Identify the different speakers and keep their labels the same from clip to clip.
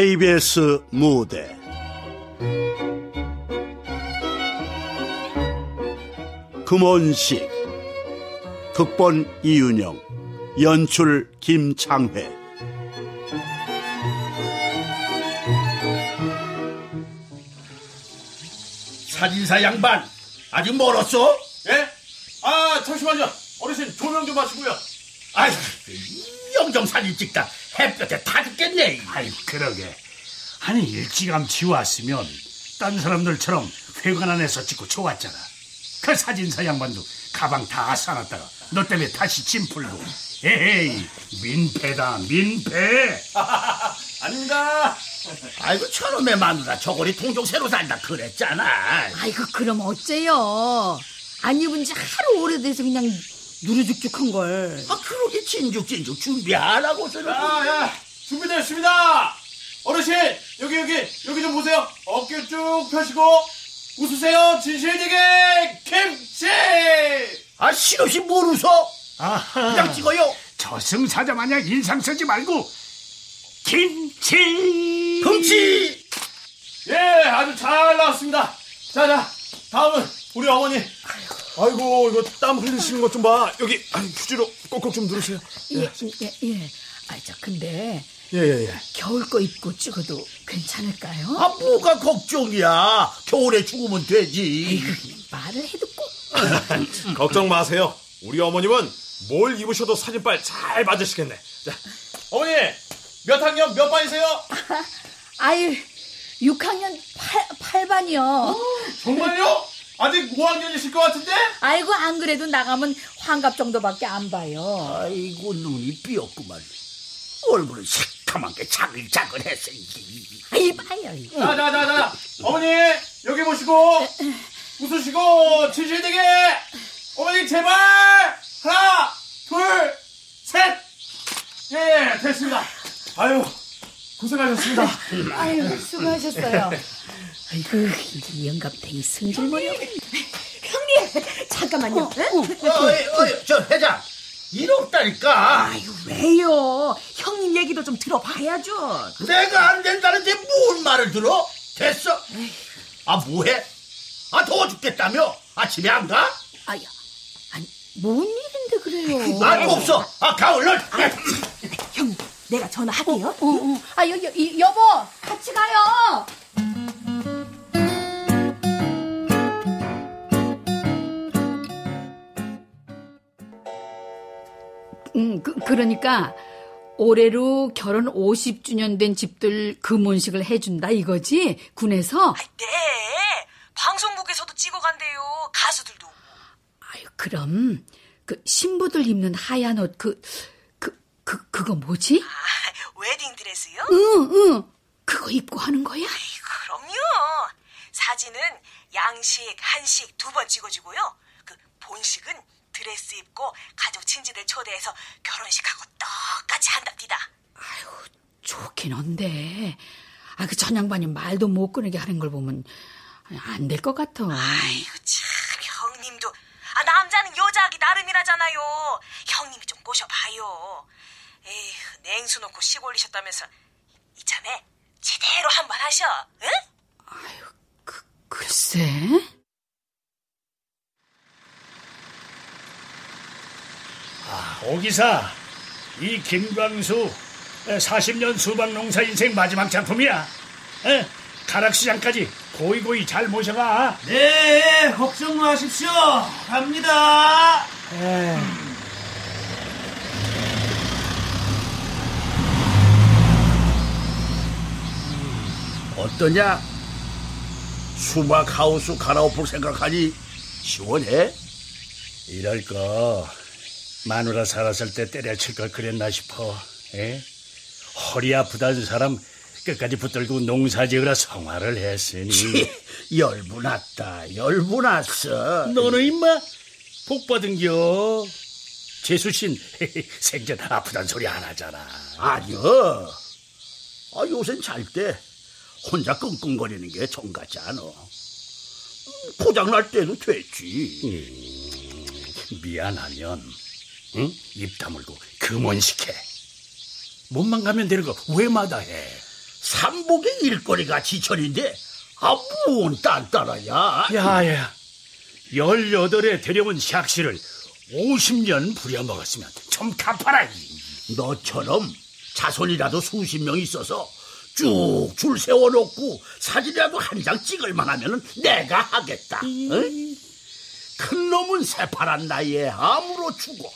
Speaker 1: KBS 무대. 금원식 극본 이윤영 연출 김창회.
Speaker 2: 사진사 양반 아직 멀었어?
Speaker 3: 예? 아 잠시만요. 어르신 조명 좀 하시고요.
Speaker 2: 아이 영정 사진 찍다. 햇볕에 다
Speaker 4: 아이 그러게 아니 일찌감치 왔으면 딴 사람들처럼 회관 안에서 찍고 좋았잖아. 그 사진사 양반도 가방 다 싸놨다가 너 때문에 다시 짐 풀고. 에헤이 민폐다 민폐.
Speaker 3: 아닙니다
Speaker 2: 아이고 저놈의 마누라 저고리 통종 새로 산다 그랬잖아.
Speaker 5: 아이고 그럼 어째요? 안 입은 지 하루 오래돼서 그냥 누르죽죽한 걸.
Speaker 2: 아 그러게 진죽진죽 준비하라고 서는
Speaker 3: 야야 준비됐습니다. 어르신 여기 여기 여기 좀 보세요. 어깨 쭉 펴시고 웃으세요. 진실되게 김치
Speaker 2: 아 실없이 뭘 웃어?
Speaker 4: 아하.
Speaker 2: 그냥 찍어요.
Speaker 4: 저승사자 마냥 인상 쓰지 말고 김치
Speaker 2: 금치
Speaker 3: 예 아주 잘 나왔습니다. 자자 다음은 우리 어머니. 아이고 이거 땀 흘리시는 것 좀 봐. 여기 휴지로 꼭꼭 좀 누르세요.
Speaker 5: 예, 예, 예. 아, 저 근데
Speaker 3: 예예예
Speaker 5: 겨울 거 입고 찍어도 괜찮을까요?
Speaker 2: 아 뭐가 걱정이야 겨울에 죽으면 되지
Speaker 5: 에이구, 말을 해도 꼭.
Speaker 3: 걱정 마세요. 우리 어머님은 뭘 입으셔도 사진빨 잘 받으시겠네. 자, 어머니 몇 학년 몇 반이세요?
Speaker 5: 아유, 6학년 8, 8반이요.
Speaker 3: 정말요? 아직 5학년이실 것 같은데?
Speaker 5: 아이고, 안 그래도 나가면 환갑 정도밖에 안 봐요.
Speaker 2: 아이고 눈이 삐었구만 얼굴은 새카만 게 자글자글했어
Speaker 5: 아이, 봐요.
Speaker 3: 자, 자, 자, 자. 어머니 여기 보시고 웃으시고 진실되게 어머니 제발 하나 둘 셋. 예, 됐습니다. 아유 고생하셨습니다.
Speaker 5: 아유, 수고하셨어요. 아이고, 이 영감탱이 승질머리.
Speaker 6: 형님 잠깐만요.
Speaker 5: 어,
Speaker 2: 어이 어이 저 회장 이렇다니까
Speaker 6: 아유 왜요? 형님 얘기도 좀 들어봐야죠.
Speaker 2: 내가 안 된다는데 뭘 말을 들어 됐어 아 뭐해 아 더워 죽겠다며 아침에 안 가?
Speaker 5: 아야, 아니, 뭔 일인데 그래요?
Speaker 2: 아 없어 아가 얼른
Speaker 6: 형님 내가 전화할게요.
Speaker 5: 어, 어. 아, 여, 여, 이- 여보, 같이 가요. 음, 그, 그러니까 올해로 결혼 50주년 된 집들 금혼식을 해준다 이거지? 군에서?
Speaker 7: 네. 방송국에서도 찍어간대요. 가수들도.
Speaker 5: 아유, 그럼 그 신부들 입는 하얀 옷 그, 그, 그, 그거 뭐지?
Speaker 7: 아, 웨딩 드레스요?
Speaker 5: 응, 응. 그거 입고 하는 거야?
Speaker 7: 그럼요. 사진은 양식, 한식 두 번 찍어주고요. 그 본식은 드레스 입고 가족 친지들 초대해서 결혼식하고 똑같이 한답니다.
Speaker 5: 좋긴 한데, 아, 그 전양반이 말도 못 꺼내게 하는 걸 보면 안 될 것 같아.
Speaker 7: 아이고 참 형님도 아 남자는 여자하기 나름이라잖아요. 형님이 좀 꼬셔봐요. 에휴 냉수 놓고 식 올리셨다면서 이참에 제대로 한번 하셔. 응?
Speaker 5: 그, 글쎄.
Speaker 4: 오기사 이 김광수 40년 수박 농사 인생 마지막 작품이야 에? 가락시장까지 고이고이 잘 모셔가
Speaker 8: 네, 걱정 마십시오. 갑니다.
Speaker 2: 어떠냐 수박 하우스 갈아엎을 생각하니 시원해?
Speaker 4: 이럴 거 마누라 살았을 때 때려칠 걸 그랬나 싶어. 에? 허리 아프다는 사람 끝까지 붙들고 농사지으라 성화를 했으니.
Speaker 2: 열분났다 열분났어.
Speaker 4: 너는 임마 복 받은겨. 재수신 생전 아프단 소리 안 하잖아.
Speaker 2: 아니요. 아, 요샌 잘 때 혼자 끙끙거리는 게 정 같지 않아. 고장날 때도 됐지.
Speaker 4: 미안하면 응? 입 다물고 금원식해 몸만 가면 되는 거 왜 마다해
Speaker 2: 삼복의 일거리가 지천인데 아뭔 딴따라야
Speaker 4: 야야, 열여덟에 데려온 샥씨를 50년 부려먹었으면 좀 갚아라. 이.
Speaker 2: 너처럼 자손이라도 수십 명 있어서 쭉 줄 세워놓고 사진이라도 한 장 찍을 만 하면 내가 하겠다. 응? 큰 놈은 새파란 나이에 암으로 죽어.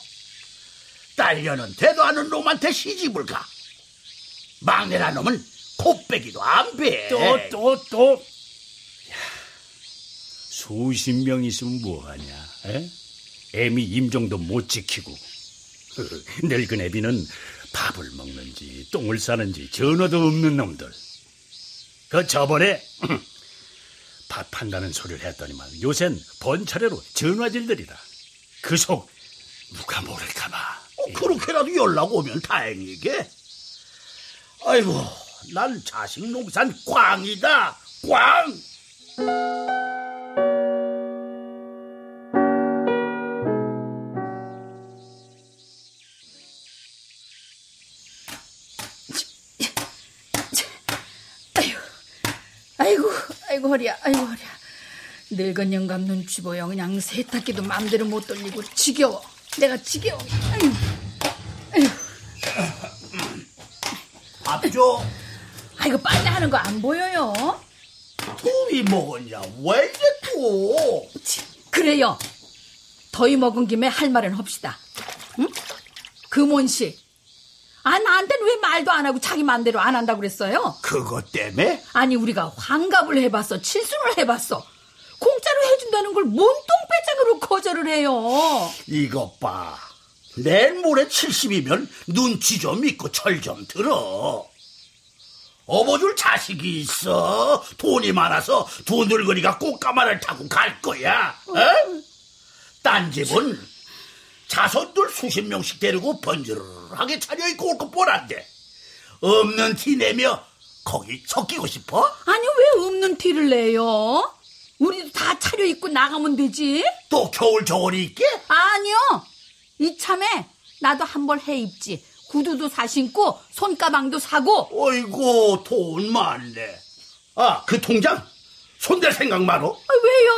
Speaker 2: 딸려는 되도 않은 놈한테 시집을 가. 막내란 놈은 코빼기도 안 배.
Speaker 4: 또, 또, 또. 야, 수십 명 있으면 뭐하냐, 에? 애미 임종도 못 지키고. 늙은 애비는 밥을 먹는지, 똥을 싸는지, 전화도 없는 놈들. 그 저번에, 밥 한다는 소리를 했더니만 요샌 번차례로 전화질들이다. 그 속 누가 모를까봐.
Speaker 2: 어, 그렇게라도 연락 오면 다행이게. 아이고, 난 자식 농산 꽝이다. 꽝.
Speaker 5: 아이고, 아이고 허리야, 아이고 허리야. 늙은 영감 눈치 보여 그냥 세탁기도 마음대로 못 돌리고 지겨워. 내가 지겨워. 아이고.
Speaker 2: 밥 줘.
Speaker 5: 아이고 빨래 하는 거 안 보여요?
Speaker 2: 도이 먹었냐? 왜 이래 또?
Speaker 5: 그래요. 더위 먹은 김에 할 말은 합시다. 응? 금원 씨. 아, 나한테는 왜 말도 안 하고 자기 마음대로 안 한다고 그랬어요?
Speaker 2: 그것 때문에?
Speaker 5: 아니, 우리가 환갑을 해봤어. 칠순을 해봤어. 공짜로 해준다는 걸 몸뚱배짱으로 거절을 해요.
Speaker 2: 이것 봐. 내일 모레 70이면 눈치 좀 있고 철 좀 들어. 업어줄 자식이 있어. 돈이 많아서 두 늙은이가 꽃가마를 타고 갈 거야. 어? 딴 집은 자손들 수십 명씩 데리고 번지르르하게 차려입고 올 것 뻔한데. 없는 티 내며 거기 섞이고 싶어?
Speaker 5: 아니, 왜 없는 티를 내요? 우리도 다 차려입고 나가면 되지.
Speaker 2: 또 겨울 저울이 있게?
Speaker 5: 아니요. 이참에 나도 한 벌 해 입지. 구두도 사 신고 손가방도 사고.
Speaker 2: 어이구 돈 많네. 아 그 통장 손댈 생각 말어.
Speaker 5: 아, 왜요?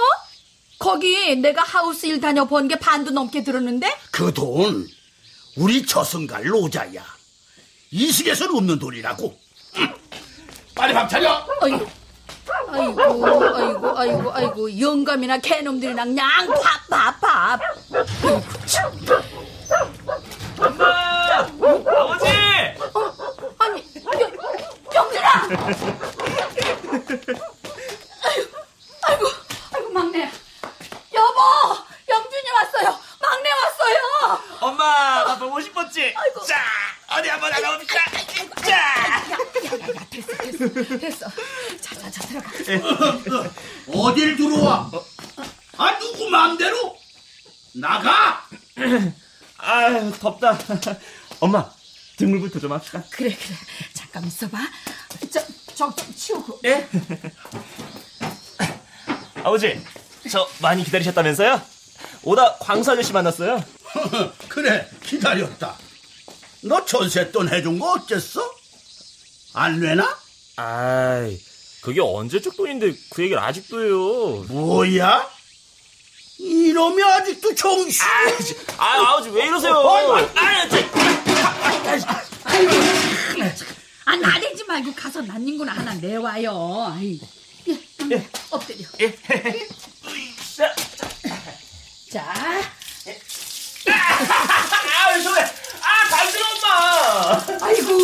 Speaker 5: 거기 내가 하우스 일 다녀 번 게 반도 넘게 들었는데?
Speaker 2: 그 돈 우리 저승갈 노자야. 이식에선 없는 돈이라고. 응. 빨리 밥 차려.
Speaker 5: 아이고, 아이고, 아이고, 아이고, 아이고, 영감이나 개놈들이랑 그냥 밥, 밥, 밥. 아이고, 참.
Speaker 8: 엄마! 아버지!
Speaker 5: 아니, 영, 영준아! 아이고, 아이고, 아이고, 막내. 여보! 영준이 왔어요! 막내 왔어요!
Speaker 8: 엄마, 나 보고 싶었지?
Speaker 5: 아이고.
Speaker 8: 자, 어디 한번 나가봅시다. 자!
Speaker 5: 야, 야, 야, 야, 됐어, 됐어, 됐어. 자, 자, 자, 들어가.
Speaker 2: 어딜 들어와? 아 누구 마음대로? 나가.
Speaker 8: 덥다. 엄마, 등물부터 좀 합시다.
Speaker 5: 그래, 그래. 잠깐 있어봐. 저, 저, 좀 치우고.
Speaker 8: 예? 아버지, 저 많이 기다리셨다면서요? 오다 광수 아저씨 만났어요.
Speaker 2: 그래 기다렸다. 너 전세돈 해준 거 어쨌어? 안 내나?
Speaker 8: 아이, 그게 언제적 돈인데 그 얘기를 아직도 해요.
Speaker 2: 뭐야? 이놈이 아직도 정신.
Speaker 8: 아, 아버지 왜 이러세요? 아,
Speaker 5: 아, 나대지 말고 가서 난닝구나 하나 내와요. 아이고. 예, 엎드려.
Speaker 8: 자,
Speaker 5: 자,
Speaker 8: 아, 왜 저래? 아, 당신 엄마!
Speaker 5: 아이고,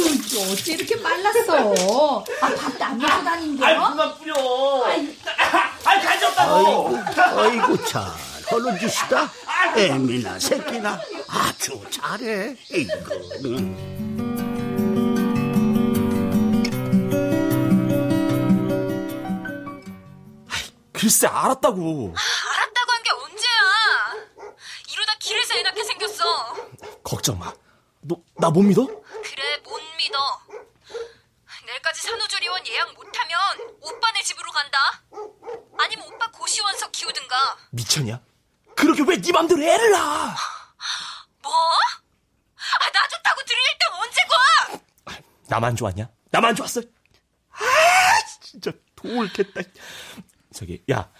Speaker 5: 어째 이렇게 말랐어? 아, 밥도 안 먹고
Speaker 8: 아이,
Speaker 5: 다닌대요?
Speaker 8: 그만 뿌려.
Speaker 5: 아이.
Speaker 8: 아, 간지 없다고.
Speaker 2: 아이고 잘 짓이다. 애미나 새끼나 아주 잘해. 이거는.
Speaker 8: 글쎄, 알았다고.
Speaker 7: 알았다고 한 게 언제야? 이러다 길에서 애 낳게 생겼어.
Speaker 8: 걱정 마. 너, 나 못 믿어?
Speaker 7: 그래, 못 믿어. 내일까지 산후조리원 예약 못하면 오빠네 집으로 간다. 아니면 오빠 고시원서 키우든가.
Speaker 8: 미쳤냐? 그렇게 왜 네 맘대로 애를 낳아?
Speaker 7: 뭐? 아, 나 좋다고 들릴 때 언제 과?
Speaker 8: 나만 좋았냐? 나만 좋았어? 옳겠다. 저기, 야,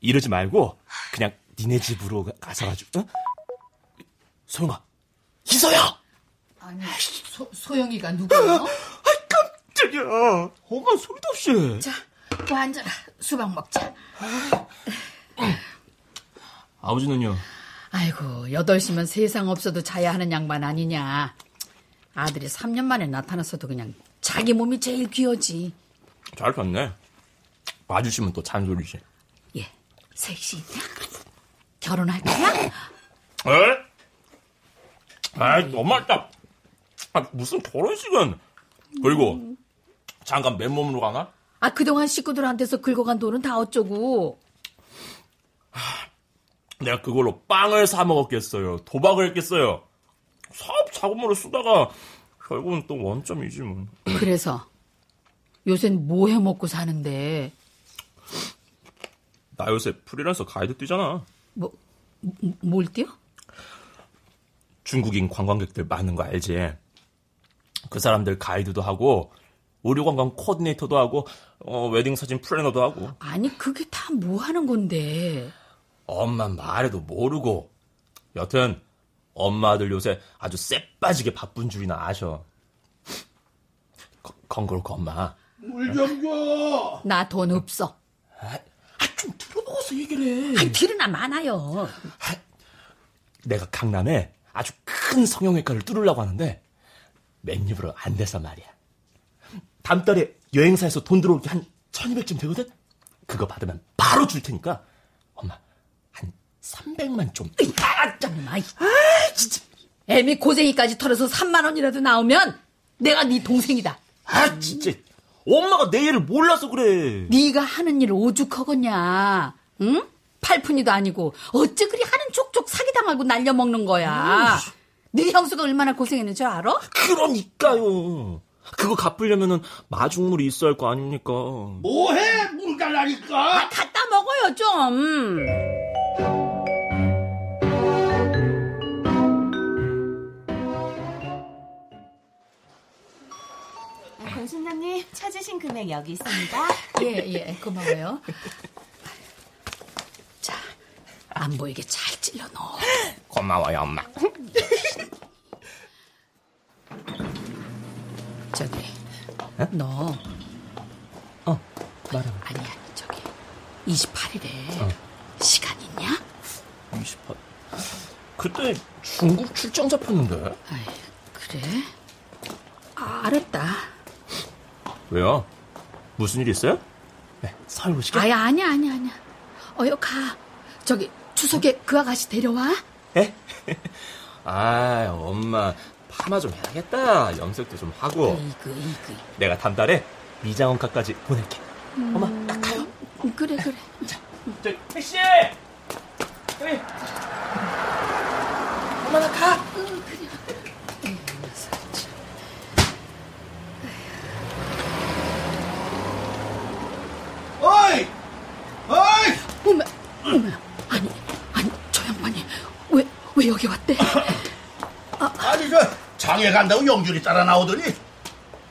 Speaker 8: 이러지 말고, 그냥 니네 집으로 가- 가서 가지고, 어? 소영아, 희서야!
Speaker 5: 아니, 소, 소영이가 누구예요?
Speaker 8: 깜짝이야. 엄마 소리도 없이.
Speaker 5: 자, 뭐 앉아라. 수박 먹자.
Speaker 8: 아버지는요?
Speaker 5: 아이고, 8시면 세상 없어도 자야 하는 양반 아니냐. 아들이 3년 만에 나타났어도 그냥 자기 몸이 제일 귀하지.
Speaker 8: 잘 봤네. 와주시면 또 잔소리지.
Speaker 5: 예, 섹시. 결혼할 거야?
Speaker 8: 에? 아이, 엄마, 딱, 아, 무슨 결혼식은. 그리고, 잠깐 맨몸으로 가나?
Speaker 5: 아, 그동안 식구들한테서 긁어간 돈은 다 어쩌고.
Speaker 8: 내가 그걸로 빵을 사 먹었겠어요. 도박을 했겠어요. 사업 자금으로 쓰다가, 결국은 또 원점이지, 뭐.
Speaker 5: 그래서 요샌 뭐 해 먹고 사는데
Speaker 8: 나 요새 프리랜서 가이드 뛰잖아.
Speaker 5: 뭐 뭘 뛰어?
Speaker 8: 중국인 관광객들 많은 거 알지? 그 사람들 가이드도 하고, 의료 관광 코디네이터도 하고, 어, 웨딩 사진 플래너도 하고.
Speaker 5: 아니 그게 다 뭐 하는 건데?
Speaker 8: 엄마 말해도 모르고. 여튼 엄마 아들 요새 아주 쎄빠지게 바쁜 줄이나 아셔. 거- 건그렇고 엄마.
Speaker 2: 물좀 줘.
Speaker 5: 나 돈 없어.
Speaker 8: 아, 좀 들어보고서 얘기를 해.
Speaker 5: 아니 들으나 많아요.
Speaker 8: 내가 강남에 아주 큰 성형외과를 뚫으려고 하는데 맨입으로 안 돼서 말이야. 다음 달에 여행사에서 돈 들어올 게 한 1200쯤 되거든? 그거 받으면 바로 줄 테니까 엄마 한 300만 좀.
Speaker 5: 아, 짱마. 아, 진짜. 애미 고생이까지 털어서 3만 원이라도 나오면 내가 네 동생이다.
Speaker 8: 아 진짜 엄마가 내 일을 몰라서 그래.
Speaker 5: 네가 하는 일 오죽하겠냐? 응? 팔푼이도 아니고 어째 그리 하는 족족 사기당하고 날려먹는 거야. 네 형수가 얼마나 고생했는지 알아?
Speaker 8: 그러니까요. 그거 갚으려면은 마중물이 있어야 할 거 아닙니까?
Speaker 2: 뭐해? 물 달라니까.
Speaker 5: 갖다 먹어요 좀.
Speaker 6: 찾으신 금액 여기 있습니다.
Speaker 5: 예, 예, 고마워요. 자, 안 보이게 잘 찔러 넣어.
Speaker 8: 고마워요, 엄마.
Speaker 5: 저기, 너,
Speaker 8: 어, 말해봐.
Speaker 5: 아니야, 저기, 28일에 시간 있냐?
Speaker 8: 28. 그때 중국 출장 잡혔는데.
Speaker 5: 아이, 그래? 아, 알았다.
Speaker 8: 왜요? 무슨 일 있어요? 네, 서울 오시게.
Speaker 5: 아야, 아니야, 아니야, 아니야. 어여 가. 저기, 추석에 그 아가씨 데려와.
Speaker 8: 에? 아, 엄마 파마 좀 해야겠다. 염색도 좀 하고.
Speaker 5: 이그, 이그.
Speaker 8: 내가 다음 달에 미장원가까지 보낼게. 엄마, 딱 가요.
Speaker 5: 음, 그래, 그래.
Speaker 8: 저기 택시! 저기. 엄마 나 가.
Speaker 2: 어이, 어이.
Speaker 5: 어머, 어머. 아니, 아니, 저 양반이 왜, 왜 여기 왔대?
Speaker 2: 아니 저 장에 간다고 영준이 따라 나오더니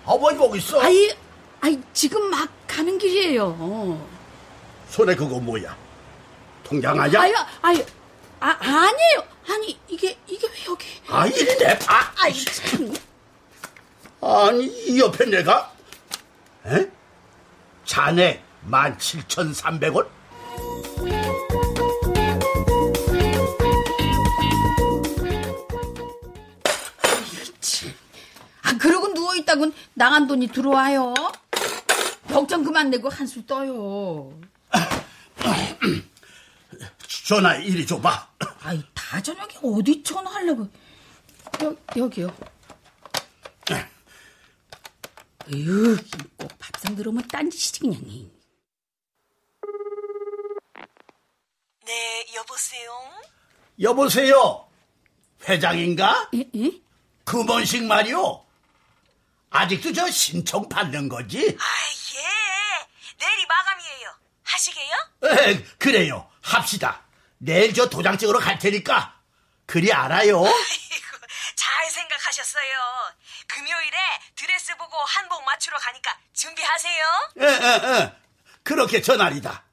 Speaker 2: 어머니 거기 있어.
Speaker 5: 아이, 아이, 지금 막 가는 길이에요.
Speaker 2: 손에 그거 뭐야? 통장 아니야?
Speaker 5: 아유, 아유, 아, 아니에요. 아니, 이게, 이게 왜 여기?
Speaker 2: 아, 이리 내 봐.
Speaker 5: 아이, 참.
Speaker 2: 아니, 이 옆에 내가, 에? 자네 17,300원?
Speaker 5: 있다군 나간 돈이 들어와요. 걱정 그만 내고 한술 떠요.
Speaker 2: 전화 이리 줘봐.
Speaker 5: 아이, 다 저녁에 어디 전화하려고. 여, 여기요. 에휴, 꼭 밥상 들어오면 딴짓이지, 그냥.
Speaker 7: 네, 여보세요?
Speaker 2: 여보세요? 회장인가?
Speaker 5: 예? 예?
Speaker 2: 금원식 말이요? 아직도 저 신청 받는 거지?
Speaker 7: 아, 예. 내일이 마감이에요. 하시게요?
Speaker 2: 에, 그래요. 합시다. 내일 저 도장 찍으러 갈 테니까. 그리 알아요.
Speaker 7: 아이고, 잘 생각하셨어요. 금요일에 드레스 보고 한복 맞추러 가니까 준비하세요.
Speaker 2: 에, 에, 에. 그렇게 전하리다.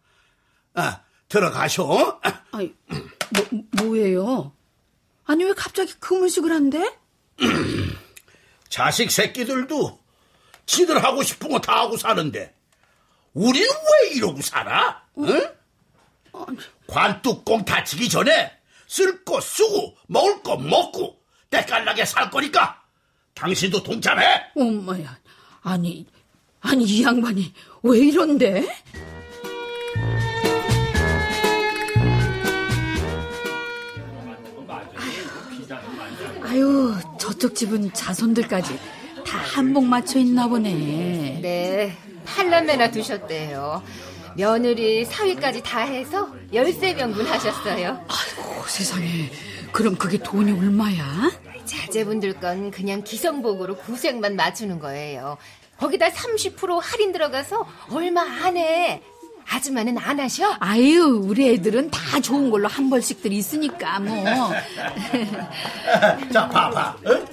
Speaker 2: 아, 들어가쇼.
Speaker 5: 아이, 뭐, 뭐예요? 아니, 왜 갑자기 금은식을 한대?
Speaker 2: 자식 새끼들도 지들 하고 싶은 거 다 하고 사는데 우리는 왜 이러고 살아? 응? 관뚜껑 닫히기 전에 쓸 거 쓰고 먹을 거 먹고 때깔나게 살 거니까 당신도 동참해.
Speaker 5: 엄마야. 아니, 아니, 이 양반이 왜 이런데? 아유, 저쪽 집은 자손들까지 다 한복 맞춰 있나 보네.
Speaker 9: 네, 팔남매나 두셨대요. 며느리 사위까지 다 해서 13명분 하셨어요.
Speaker 5: 아이고, 세상에. 그럼 그게 돈이 얼마야?
Speaker 9: 자제분들 건 그냥 기성복으로 구색만 맞추는 거예요. 거기다 30% 할인 들어가서 얼마 안 해. 아줌마는 안 하셔?
Speaker 5: 아유, 우리 애들은 다 좋은 걸로 한 벌씩들 있으니까, 뭐.
Speaker 2: 자, 봐봐. 응?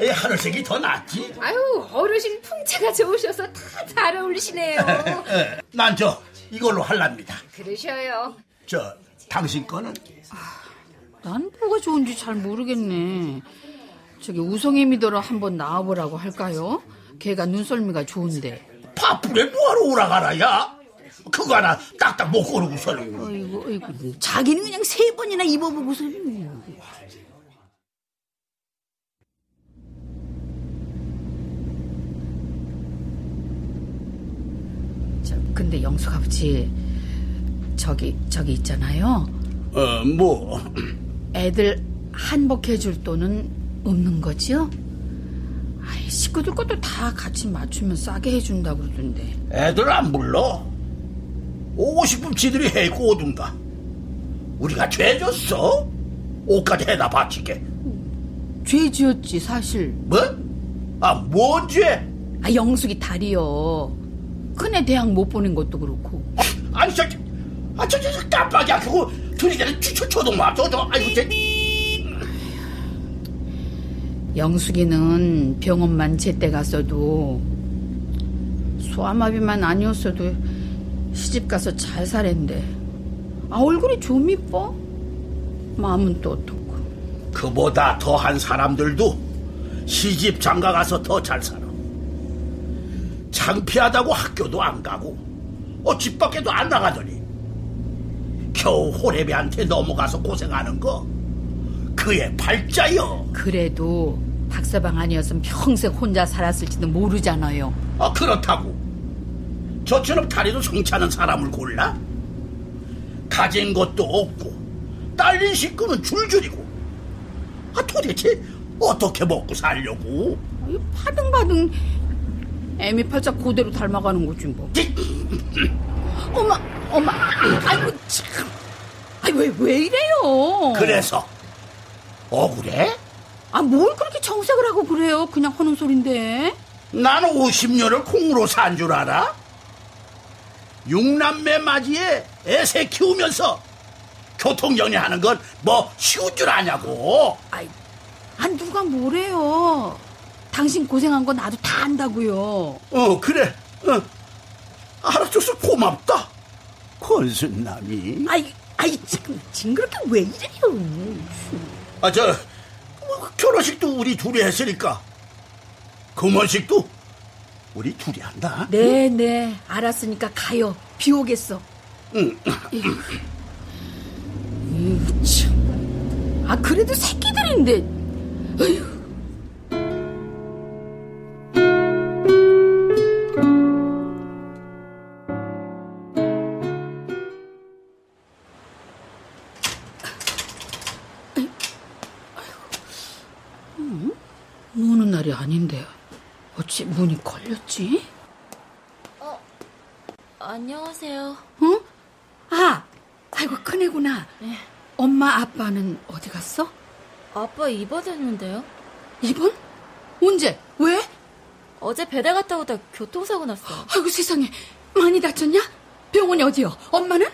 Speaker 2: 이 하늘색이 더 낫지?
Speaker 9: 아유, 어르신 풍채가 좋으셔서 다 잘 어울리시네요.
Speaker 2: 난 저 이걸로 할랍니다.
Speaker 9: 그러셔요.
Speaker 2: 저 당신 거는
Speaker 5: 난 뭐가 좋은지 잘 모르겠네. 저기 우성애 믿어라 한번 나와보라고 할까요? 걔가 눈썰미가 좋은데.
Speaker 2: 파풀에 뭐하러 오라가라, 야? 그거 하나 딱딱 못 고르고서는.
Speaker 5: 아이고, 아이고. 자기는 그냥 세 번이나 입어보고서. 저, 근데 영숙 아버지, 저기, 저기 있잖아요.
Speaker 2: 어, 뭐.
Speaker 5: 애들 한복해줄 돈은 없는 거지요? 아이, 식구들 것도 다 같이 맞추면 싸게 해준다 그러던데.
Speaker 2: 애들 안 불러. 오고 싶으면 지들이 해고 오든가. 우리가 죄 졌어? 옷까지 해다 바치게.
Speaker 5: 죄 지었지, 사실.
Speaker 2: 뭐? 아, 뭔 죄?
Speaker 5: 아, 영숙이 다리요. 큰애 대학 못 보낸 것도 그렇고.
Speaker 2: 아니, 저, 아, 저, 저, 저 깜빡이야. 그거 들이대는 추초초동 마. 저, 저, 아이고, 쟤.
Speaker 5: 영숙이는 병원만 제때 갔어도 소아마비만 아니었어도 시집 가서 잘 살았는데 아 얼굴이 좀 이뻐 마음은 또 어떻고
Speaker 2: 그보다 더한 사람들도 시집 장가 가서 더 잘 살아. 창피하다고 학교도 안 가고, 어, 집 밖에도 안 나가더니, 겨우 호래비한테 넘어가서 고생하는 거, 그의 팔자요.
Speaker 5: 그래도 박서방 아니었으면 평생 혼자 살았을지도 모르잖아요
Speaker 2: 아, 그렇다고. 저처럼 다리도 성차는 사람을 골라? 가진 것도 없고, 딸린 식구는 줄줄이고, 아, 도대체 어떻게 먹고 살려고?
Speaker 5: 파등파등 애미 팔자 그대로 닮아가는 거지 뭐 엄마 엄마 아이고 참 아이 왜, 왜 이래요
Speaker 2: 그래서, 억울해?
Speaker 5: 아 뭘 그렇게 정색을 하고 그래요 그냥 하는 소린데
Speaker 2: 나는 50년을 콩으로 산 줄 알아? 육남매 맞이에 애새 키우면서 교통정리하는 건 뭐 쉬운 줄 아냐고.
Speaker 5: 아이, 아 누가 뭐래요? 당신 고생한 거 나도 다 안다고요.
Speaker 2: 어, 그래. 어. 알아줘서 고맙다. 권순남이.
Speaker 5: 아이, 아이 지금 징그럽게 왜 이래요?
Speaker 2: 아, 저, 뭐, 결혼식도 우리 둘이 했으니까. 금혼식도 우리 둘이 한다.
Speaker 5: 네, 네, 알았으니까 가요. 비 오겠어.
Speaker 2: 응.
Speaker 5: 이구, 참. 아 그래도 새끼들인데. 어휴. 문이 걸렸지?
Speaker 10: 안녕하세요.
Speaker 5: 어? 아, 아이고 큰애구나. 엄마 아빠는 어디 갔어?
Speaker 10: 아빠 입원했는데요.
Speaker 5: 입원? 언제? 왜?
Speaker 10: 어제 배달 갔다 오다 교통사고 났어요.
Speaker 5: 아이고 세상에 많이 다쳤냐? 병원이 어디요? 엄마는?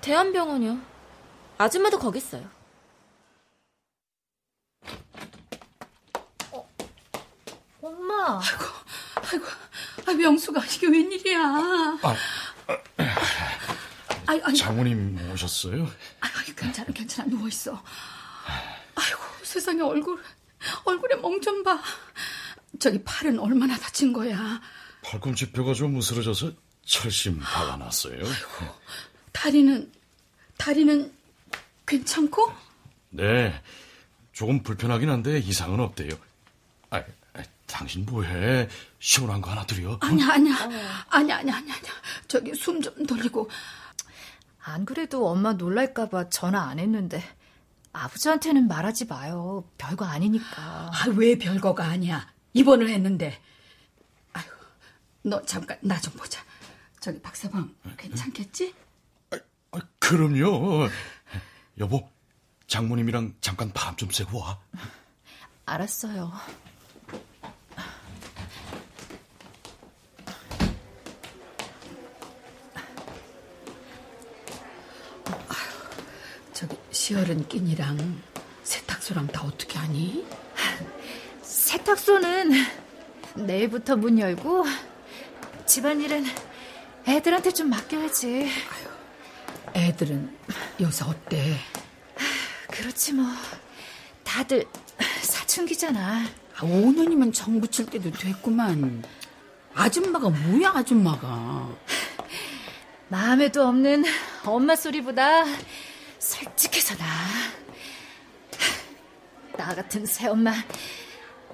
Speaker 10: 대한병원이요. 아줌마도 거기 있어요.
Speaker 6: 엄마.
Speaker 5: 아이고, 아 명수가 이게 웬일이야?
Speaker 3: 아, 아,
Speaker 5: 아이, 아이,
Speaker 11: 장모님 오셨어요?
Speaker 5: 아이, 괜찮아, 괜찮아. 누워 있어. 아이고, 세상에 얼굴, 얼굴에 멍 좀 봐. 저기 팔은 얼마나 다친 거야.
Speaker 11: 팔꿈치 뼈가 좀 무스러져서 철심 박아놨어요.
Speaker 5: 다리는, 다리는 괜찮고?
Speaker 11: 네, 조금 불편하긴 한데 이상은 없대요. 아, 아, 당신 뭐해? 시원한 거 하나 드려.
Speaker 5: 아니야, 아니야. 아니야, 아니야, 아니야. 아니야. 저기 숨 좀 돌리고.
Speaker 12: 안 그래도 엄마 놀랄까봐 전화 안 했는데 아버지한테는 말하지 마요. 별거 아니니까.
Speaker 5: 아, 왜 별거가 아니야. 입원을 했는데. 아유, 너 잠깐 나 좀 보자. 저기 박사방 괜찮겠지?
Speaker 11: 아, 그럼요. 여보, 장모님이랑 잠깐 바람 좀 쐬고 와.
Speaker 12: 알았어요.
Speaker 5: 저기 시어른 끼니랑 세탁소랑 다 어떻게 하니?
Speaker 12: 세탁소는 내일부터 문 열고 집안일은 애들한테 좀 맡겨야지.
Speaker 5: 애들은 요새 어때?
Speaker 12: 그렇지 뭐. 다들 사춘기잖아.
Speaker 5: 아, 5년이면 정 붙일 때도 됐구만. 아줌마가 뭐야 아줌마가.
Speaker 12: 마음에도 없는 엄마 소리보다 솔직해서 나. 나 같은 새엄마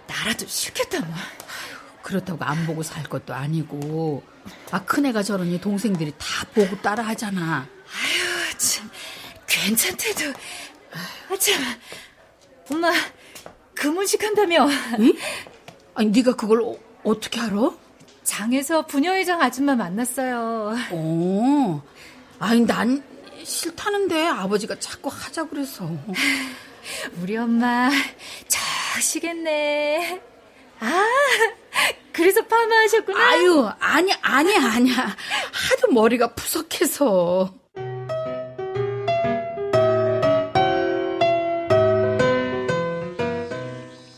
Speaker 12: 나라도 싫겠다 뭐.
Speaker 5: 그렇다고 안 보고 살 것도 아니고. 아 큰애가 저러니 동생들이 다 보고 따라 하잖아.
Speaker 12: 아유 참 괜찮대도. 아 참. 엄마 금혼식 한다며.
Speaker 5: 응? 아니 네가 그걸 어, 어떻게 알아?
Speaker 12: 장에서 부녀회장 아줌마 만났어요.
Speaker 5: 어. 아니 난 싫다는데 아버지가 자꾸 하자 그래서.
Speaker 12: 우리 엄마 저시겠네. 아, 그래서 파마하셨구나.
Speaker 5: 아유, 아니, 아니, 아니야. 하도 머리가 푸석해서.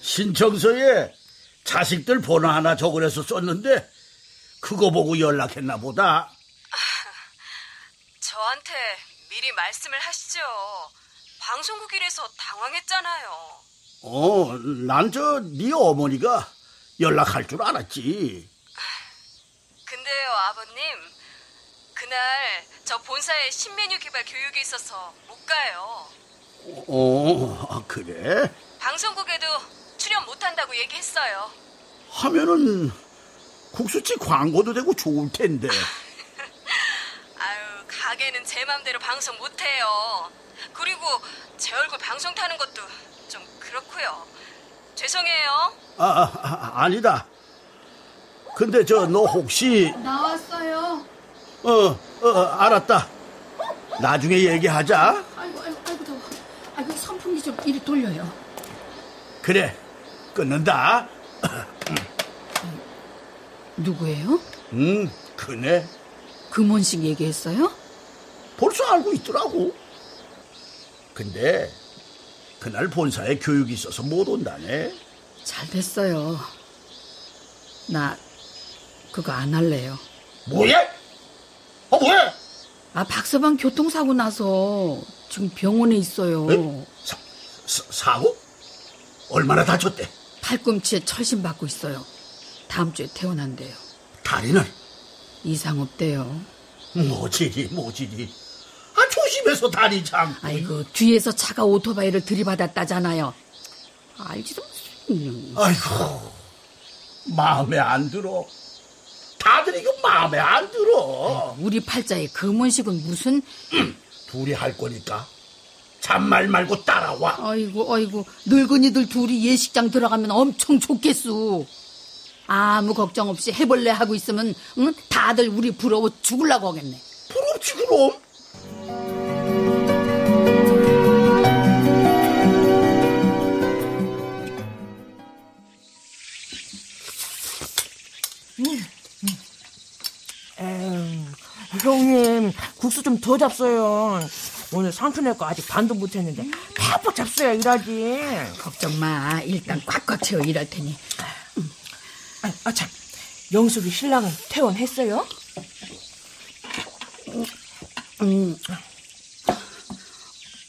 Speaker 2: 신청서에 자식들 번호 하나 적으래서 썼는데 그거 보고 연락했나 보다.
Speaker 10: 저한테 미리 말씀을 하시죠. 방송국이라서 당황했잖아요.
Speaker 2: 어, 난 저 네 어머니가 연락할 줄 알았지.
Speaker 10: 근데요, 아버님. 그날 저 본사에 신메뉴 개발 교육이 있어서 못 가요.
Speaker 2: 어, 아, 그래?
Speaker 10: 방송국에도 출연 못 한다고 얘기했어요.
Speaker 2: 하면은 국수집 광고도 되고 좋을 텐데.
Speaker 10: 아유, 가게는 제 맘대로 방송 못해요. 그리고 제 얼굴 방송 타는 것도 좀 그렇고요. 죄송해요.
Speaker 2: 아, 아, 아, 아니다. 근데 저 너 혹시
Speaker 5: 나왔어요.
Speaker 2: 어, 어, 알았다. 나중에 얘기하자.
Speaker 5: 아이고, 아이고, 아이고, 더워. 아이고, 선풍기 좀 이리 돌려요.
Speaker 2: 그래, 끊는다.
Speaker 5: 누구예요?
Speaker 2: 음, 그네.
Speaker 5: 금원식 얘기했어요?
Speaker 2: 벌써 알고 있더라고. 근데 그날 본사에 교육이 있어서 못 온다네.
Speaker 5: 잘 됐어요. 나 그거 안 할래요.
Speaker 2: 뭐야? 어, 뭐야?
Speaker 5: 아, 박서방 교통사고 나서 지금 병원에 있어요.
Speaker 2: 에? 사, 사, 사 고? 얼마나 다쳤대?
Speaker 5: 팔꿈치에 철심 받고 있어요. 다음 주에 퇴원한대요.
Speaker 2: 다리는?
Speaker 5: 이상 없대요.
Speaker 2: 모질이, 모질이. 아, 조심해서 다리 참.
Speaker 5: 아이고, 뒤에서 차가 오토바이를 들이받았다잖아요. 알지도 못해.
Speaker 2: 아이고, 마음에 안 들어. 다들 이거 마음에 안 들어.
Speaker 5: 우리 팔자에 금원식은 무슨
Speaker 2: 둘이 할 거니까 잔말 말고 따라와.
Speaker 5: 아이고 아이고 늙은이들 둘이 예식장 들어가면 엄청 좋겠수. 아무 걱정 없이 해볼래 하고 있으면 응? 다들 우리 부러워 죽을라고 하겠네.
Speaker 2: 부럽지 그럼.
Speaker 6: 에휴, 형님 국수 좀 더 잡숴요. 오늘 삼촌네 거 아직 반도 못했는데 팍팍 잡숴야 일하지.
Speaker 5: 걱정 마. 일단 꽉꽉 채워 일할 테니.
Speaker 6: 아, 아, 참. 영숙이 신랑은 퇴원했어요?
Speaker 5: 음,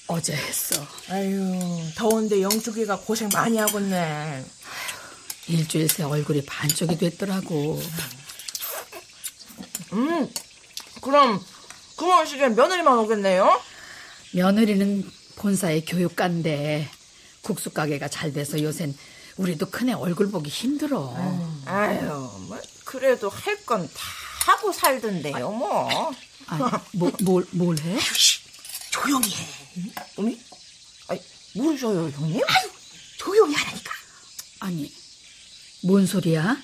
Speaker 5: 어제 했어.
Speaker 13: 아유, 더운데 영숙이가 고생 많이 하겠네.
Speaker 5: 일주일 새 얼굴이 반쪽이 됐더라고.
Speaker 13: 음, 그럼 그만 시에 며느리만 오겠네요?
Speaker 5: 며느리는 본사의 교육가인데 국수 가게가 잘 돼서 요샌 우리도 큰애 얼굴 보기 힘들어.
Speaker 13: 아유, 뭐 그래도 할 건 다 하고 살던데요, 뭐.
Speaker 5: 아니, 뭐, 뭘, 뭘 해?
Speaker 13: 조용히 해. 어미? 아니, 모르셔요, 형님? 아유, 조용히 하라니까.
Speaker 5: 아니, 뭔 소리야?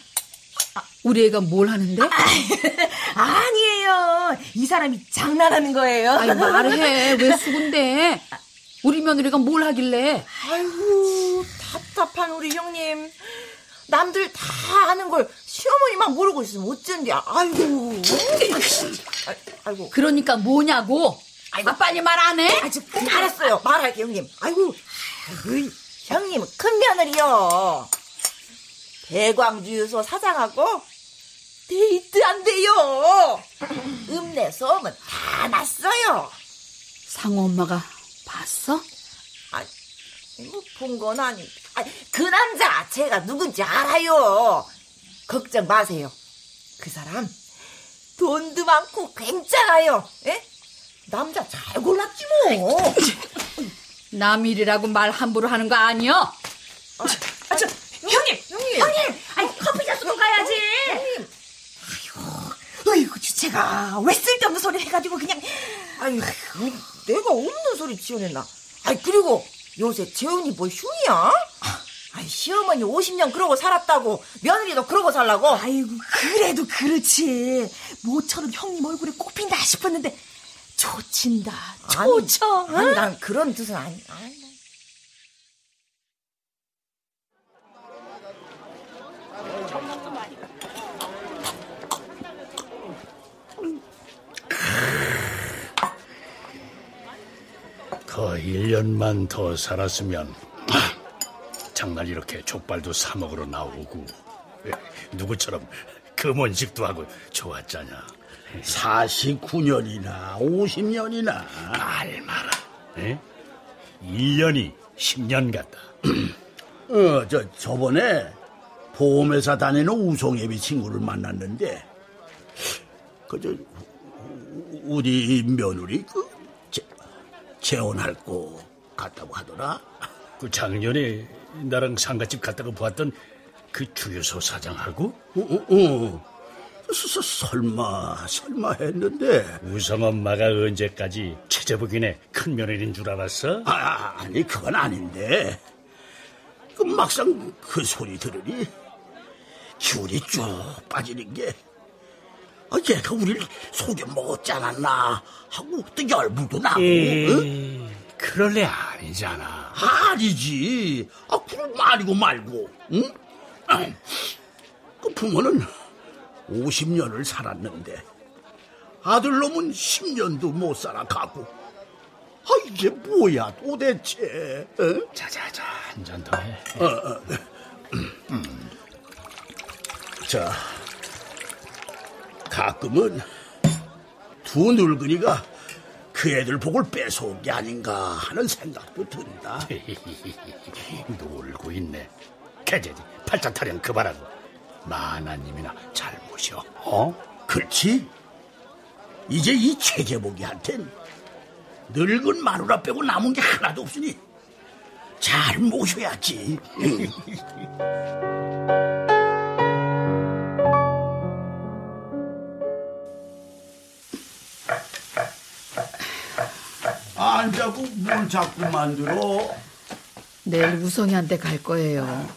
Speaker 5: 우리 애가 뭘 하는데?
Speaker 13: 아 니에요. 이 사람이 장난하는 거예요.
Speaker 5: 아니, 말해. 왜 수군데? 우리 며느리가 뭘 하길래?
Speaker 13: 아이고, 답답한 우리 형님. 남들 다 아는 걸 시어머니만 모르고 있으면 어쩐지. 아이고. 아, 아이고.
Speaker 5: 그러니까 뭐냐고? 아, 빨리 말 안 해?
Speaker 13: 아주 알았어요. 말할게, 형님. 아이고. 아이고, 형님, 큰 며느리요. 대광주유소 사장하고 데이트 안 돼요. 읍내 소음은 다 났어요.
Speaker 5: 상호 엄마가 봤어?
Speaker 13: 뭐본건 아니. 아, 그 남자 제가 누군지 알아요. 걱정 마세요. 그 사람 돈도 많고 굉장해요. 예? 남자 잘 골랐지 뭐.
Speaker 5: 남 일이라고 말 함부로 하는 거 아니여?
Speaker 13: 아, 저, 형님, 형님, 형님, 아니 커피 잡수고 가야지. 형님. 아이고, 아이고 주체가 왜 쓸데없는 소리 해가지고 그냥. 아이고, 내가 없는 소리 지어냈나? 아이 그리고 요새 재훈이 뭐 흉이야? 아이 시어머니 50년 그러고 살았다고 며느리도 그러고 살라고?
Speaker 6: 아이고 그래도 그렇지 모처럼 형님 얼굴에 꼽힌다 싶었는데 초친다 초쳐
Speaker 13: 아니, 아니 난 그런 뜻은 아니. 아니.
Speaker 4: 그 1년만 더 살았으면 정말 이렇게 족발도 사 먹으러 나오고 누구처럼 금원식도 하고 좋았잖아.
Speaker 2: 49년이나 50년이나
Speaker 4: 말 마라. 에? 1년이 10년 같다.
Speaker 2: 어, 저 저번에 보험회사 다니는 우송애비 친구를 만났는데 그저 우리 며느리 그 재, 재혼할 거 같다고 하더라.
Speaker 4: 그 작년에 나랑 상가집 갔다가 보았던 그 주유소 사장하고?
Speaker 2: 어, 어, 어. 서, 설마 설마 했는데
Speaker 4: 우성 엄마가 언제까지 최저복인의 큰 며느리인 줄 알았어?
Speaker 2: 아, 아니 그건 아닌데 그 막상 그 소리 들으니 기운이 쭉 빠지는 게 아, 얘가 우리를 속여 먹었지 않았나 하고 또 열불도 나고 응?
Speaker 4: 그럴 애 아니잖아
Speaker 2: 아니지 아 그럼 아니고 말고 응? 아, 그 부모는 50년을 살았는데 아들 놈은 10년도 못 살아가고 아 이게 뭐야 도대체 어?
Speaker 4: 자자자 한 잔 더 해.
Speaker 2: 어, 어. 음. 자 가끔은 두 늙은이가 그 애들 복을 뺏어온 게 아닌가 하는 생각도 든다
Speaker 4: 놀고 있네. 개제지 팔자 타령 그만하고 마나님이나 잘 모셔. 어?
Speaker 2: 그렇지 이제 이 최재복이한텐 늙은 마누라 빼고 남은 게 하나도 없으니 잘 모셔야지 안 자고 뭘 자꾸 만들어
Speaker 5: 내일 우성이한테 갈 거예요.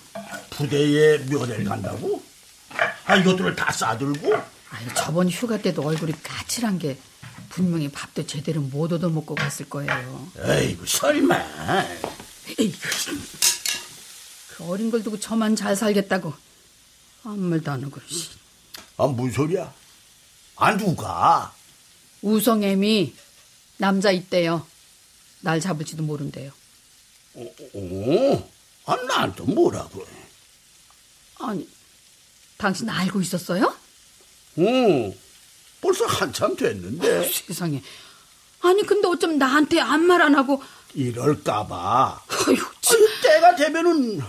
Speaker 2: 부대에 면회를 간다고? 아 이것들을 다 싸들고?
Speaker 5: 아니, 저번 휴가 때도 얼굴이 까칠한 게 분명히 밥도 제대로 못 얻어먹고 갔을 거예요.
Speaker 2: 에이구 설마
Speaker 5: 에이, 그 어린 걸 두고 저만 잘 살겠다고 아무 말도 안 하고 씨.
Speaker 2: 아 무슨 소리야 아 누가
Speaker 5: 우성애미 남자 있대요. 날 잡을지도 모른대요.
Speaker 2: 어? 아 나한테 뭐라고 해
Speaker 5: 아니, 당신 알고 있었어요?
Speaker 2: 어, 벌써 한참 됐는데.
Speaker 5: 세상에. 아니 근데 어쩜 나한테 아무 말 안 하고
Speaker 2: 이럴까봐.
Speaker 5: 아유,
Speaker 2: 아니, 때가 되면은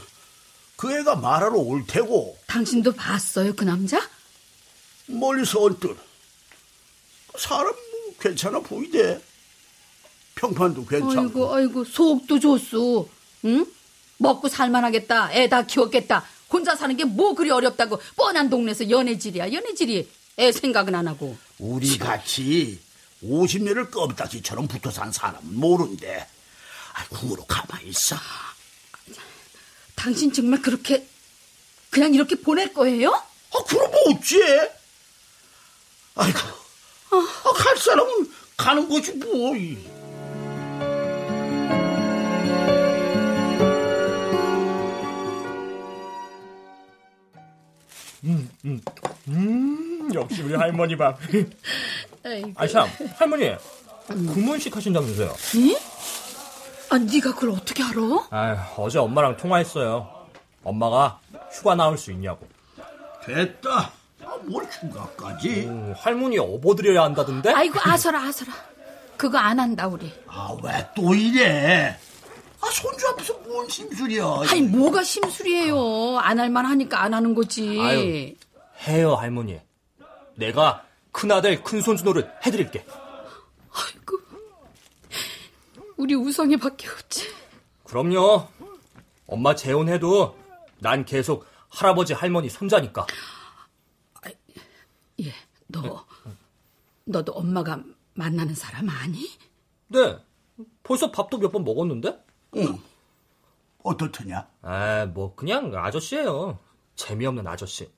Speaker 2: 그 애가 말하러 올 테고
Speaker 5: 당신도 봤어요 그 남자?
Speaker 2: 멀리서 언뜻 사람 뭐 괜찮아 보이대. 평판도 괜찮고.
Speaker 5: 아이고 아이고 속도 좋소. 응? 먹고 살만하겠다. 애 다 키웠겠다. 혼자 사는 게 뭐 그리 어렵다고 뻔한 동네에서 연애질이야 연애질이. 애 생각은 안 하고.
Speaker 2: 우리 같이 50년을 껌딱지처럼 붙어 산 사람은 모른대. 아, 궁으로 가만히 있어.
Speaker 5: 당신 정말 그렇게 그냥 이렇게 보낼 거예요?
Speaker 2: 아, 그럼 어찌? 아이고, 아, 갈 사람은 가는 거지 뭐.
Speaker 14: 음, 역시 우리 할머니 밥.
Speaker 5: 아이고.
Speaker 14: 아, 참, 할머니, 금혼식 하신다면서요?
Speaker 5: 응? 아, 네가 그걸 어떻게 알아?
Speaker 14: 아, 어제 엄마랑 통화했어요. 엄마가 휴가 나올 수 있냐고.
Speaker 2: 됐다. 아, 뭘 휴가까지?
Speaker 14: 음, 할머니 업어드려야 한다던데?
Speaker 5: 아이고 아서라 아서라. 그거 안 한다 우리.
Speaker 2: 아, 왜 또 이래? 아, 손주 앞에서 뭔 심술이야.
Speaker 5: 아니 뭐가 심술이에요. 안 할만 하니까 안 하는 거지.
Speaker 14: 아유. 해요, 할머니. 내가 큰아들, 큰손주 노릇 해드릴게.
Speaker 5: 아이고. 우리 우성이 밖에 없지.
Speaker 14: 그럼요. 엄마 재혼해도 난 계속 할아버지, 할머니 손자니까.
Speaker 5: 예, 너, 너도 엄마가 만나는 사람 아니?
Speaker 14: 네. 벌써 밥도 몇 번 먹었는데?
Speaker 2: 응. 어떻더냐?
Speaker 14: 아, 뭐 그냥 아저씨예요. 재미없는 아저씨.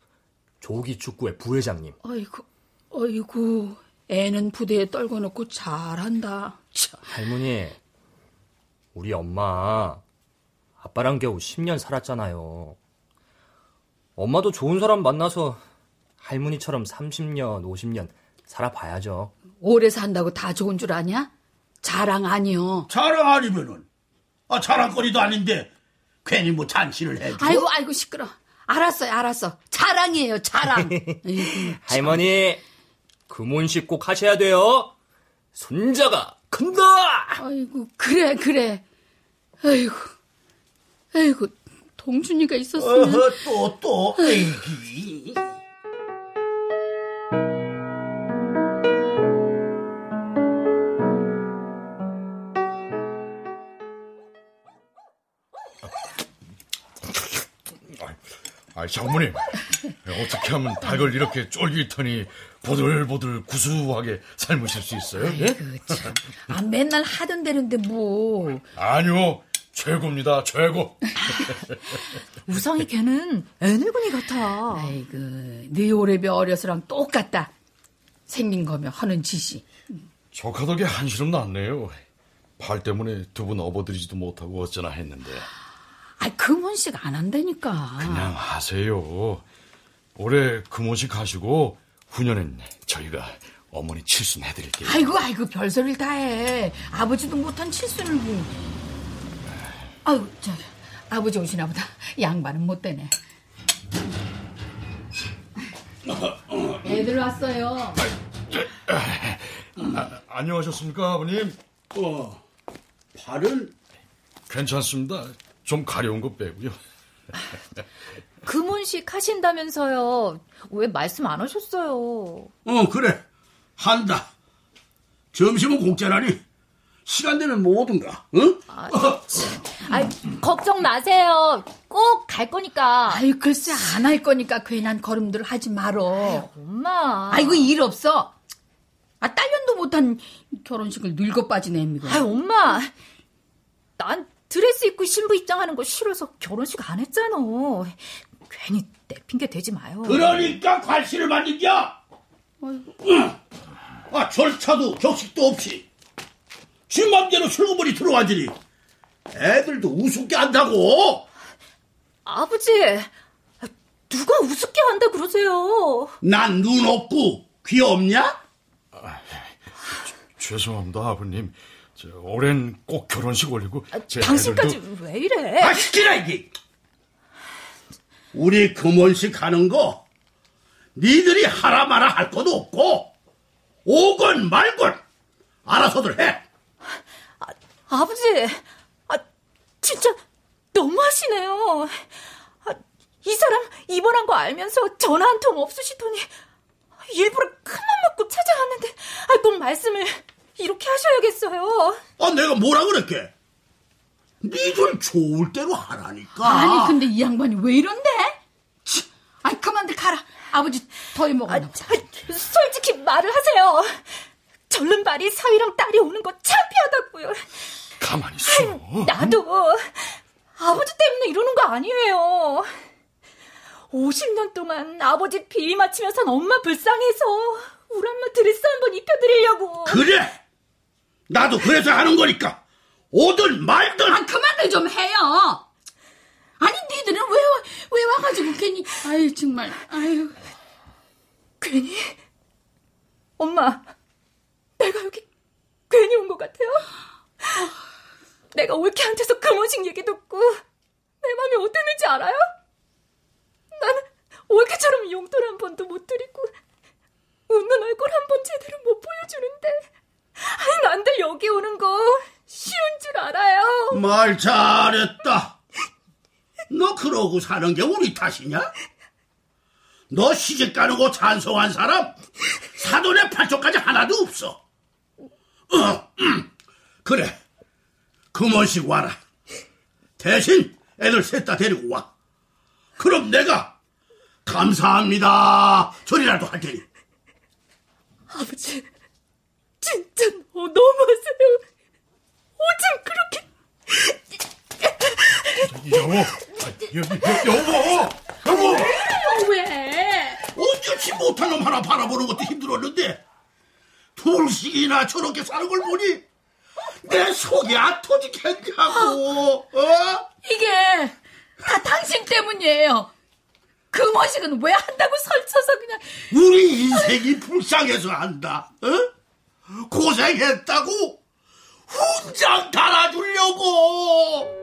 Speaker 14: 조기 축구의 부회장님.
Speaker 5: 아이고, 아이고, 애는 부대에 떨궈놓고 잘한다. 참.
Speaker 14: 할머니, 우리 엄마 아빠랑 겨우 10년 살았잖아요. 엄마도 좋은 사람 만나서 할머니처럼 30년, 50년 살아봐야죠.
Speaker 5: 오래 산다고 다 좋은 줄 아냐? 자랑 아니요.
Speaker 2: 자랑 아니면은 아 자랑거리도 아닌데 괜히 뭐 잔치를 해줘.
Speaker 5: 아이고, 아이고 시끄러. 알았어요, 알았어. 자랑이에요, 자랑. 아이고,
Speaker 14: 할머니, 금혼식 꼭 하셔야 돼요. 손자가 큰다.
Speaker 5: 아이고, 그래, 그래. 아이고, 아이고, 동준이가 있었으면.
Speaker 2: 어허, 또, 또. 에이.
Speaker 11: 아, 장모님 어떻게 하면 닭을 이렇게 쫄깃하니 보들보들 구수하게 삶으실 수 있어요? 예?
Speaker 5: 참. 아, 맨날 하던 대로인데 뭐.
Speaker 11: 아니요, 최고입니다, 최고.
Speaker 12: 우성이 걔는 애늙은이 같아.
Speaker 5: 아이고, 네 오래비 어려서랑 똑같다. 생긴 거면 하는 짓이.
Speaker 11: 조카 덕에 한시름 났네요. 발 때문에 두 분 업어드리지도 못하고 어쩌나 했는데.
Speaker 5: 아, 금혼식 안 한다니까.
Speaker 11: 그냥 하세요. 올해 금혼식 하시고 후년엔 저희가 어머니 칠순 해드릴게요.
Speaker 5: 아이고, 아이고, 별소리를 다 해. 아버지도 못한 칠순을 뭐. 아유, 저, 아버지 오시나 보다. 양반은 못 되네. 애들 왔어요.
Speaker 11: 아, 안녕하셨습니까, 아버님?
Speaker 2: 어, 발은
Speaker 11: 괜찮습니다. 좀 가려운 거 빼고요.
Speaker 12: 금혼식 하신다면서요. 왜 말씀 안 하셨어요?
Speaker 2: 어, 그래. 한다. 점심은 공짜라니. 시간 되면 뭐든가, 응?
Speaker 12: 아, 아, 걱정 마세요. 꼭 갈 거니까.
Speaker 5: 아이, 글쎄, 안 할 거니까 괜한 걸음들 하지 말어.
Speaker 12: 엄마.
Speaker 5: 아이고, 일 없어. 아, 딸년도 못한 결혼식을 늙어 빠진 애미가.
Speaker 12: 아이, 엄마. 난 드레스 입고 신부 입장하는 거 싫어서 결혼식 안 했잖아. 괜히 내 핑계 대지 마요.
Speaker 2: 그러니까 관심을 받는 겨! 응. 아, 절차도 격식도 없이. 지 맘대로 슬그머니 들어와지니. 애들도 우습게 한다고!
Speaker 12: 아버지, 누가 우습게 한다 그러세요?
Speaker 2: 난 눈 없고 귀 없냐?
Speaker 11: 죄송합니다, 아버님. 저, 올해는 꼭 결혼식 올리고 제
Speaker 12: 당신까지
Speaker 11: 애들도
Speaker 12: 왜 이래?
Speaker 2: 아, 시키라, 이게! 우리 금혼식 하는 거, 니들이 하라 마라 할 것도 없고, 오건 말건, 알아서들 해.
Speaker 12: 아버지, 아, 진짜 너무하시네요. 아, 이 사람 입원한 거 알면서 전화 한 통 없으시더니 일부러 큰맘 먹고 찾아왔는데 아, 꼭 말씀을 이렇게 하셔야겠어요.
Speaker 2: 아, 내가 뭐라 그랬게? 니들 좋을 대로 하라니까.
Speaker 5: 아니 근데 이 양반이 왜 이런데? 아이 그만들 가라. 아버지 더위 먹었나 보자.
Speaker 12: 아, 솔직히 말을 하세요. 절른 발이 사위랑 딸이 오는 거 창피하다고요.
Speaker 11: 가만히 있어.
Speaker 12: 나도 아버지 때문에 이러는 거 아니에요. 50년 동안 아버지 비위 맞추면서 엄마 불쌍해서 우리 엄마 드레스 한 번 입혀드리려고.
Speaker 2: 그래! 나도 그래서 하는 거니까. 오든 말든.
Speaker 5: 아 그만들 좀 해요. 아니 니들은 왜, 왜 와가지고 괜히 아유 정말 아유
Speaker 12: 괜히 엄마 내가 여기 괜히 온 것 같아요? 내가 올케한테서 금원식 얘기 듣고 내 마음이 어땠는지 알아요? 나는 올케처럼 용돈 한 번도 못 드리고 웃는 얼굴 한 번 제대로 못 보여주는데 아니 난들 여기 오는 거 쉬운 줄 알아요
Speaker 2: 말 잘했다. 너 그러고 사는 게 우리 탓이냐? 너 시집 가는 거 찬성한 사람 사돈의 팔쪽까지 하나도 없어. 어, 음. 그래. 금원식 와라. 대신 애들 셋 다 데리고 와. 그럼 내가 감사합니다. 소리라도 할 테니.
Speaker 12: 아버지 진짜 너, 너무하세요 어쩜 그렇게
Speaker 11: 여보, 여, 여, 여보, 여보.
Speaker 5: 왜?
Speaker 2: 언제치 못한 놈 하나 바라보는 것도 힘들었는데 둘씩이나 저렇게 사는 걸 보니 내 속이 안 터지겠냐고 어?
Speaker 5: 이게 다 당신 때문이에요. 그 머식은 왜 한다고 설쳐서 그냥
Speaker 2: 우리 인생이 불쌍해서 한다 어? 고생했다고 훈장 달아주려고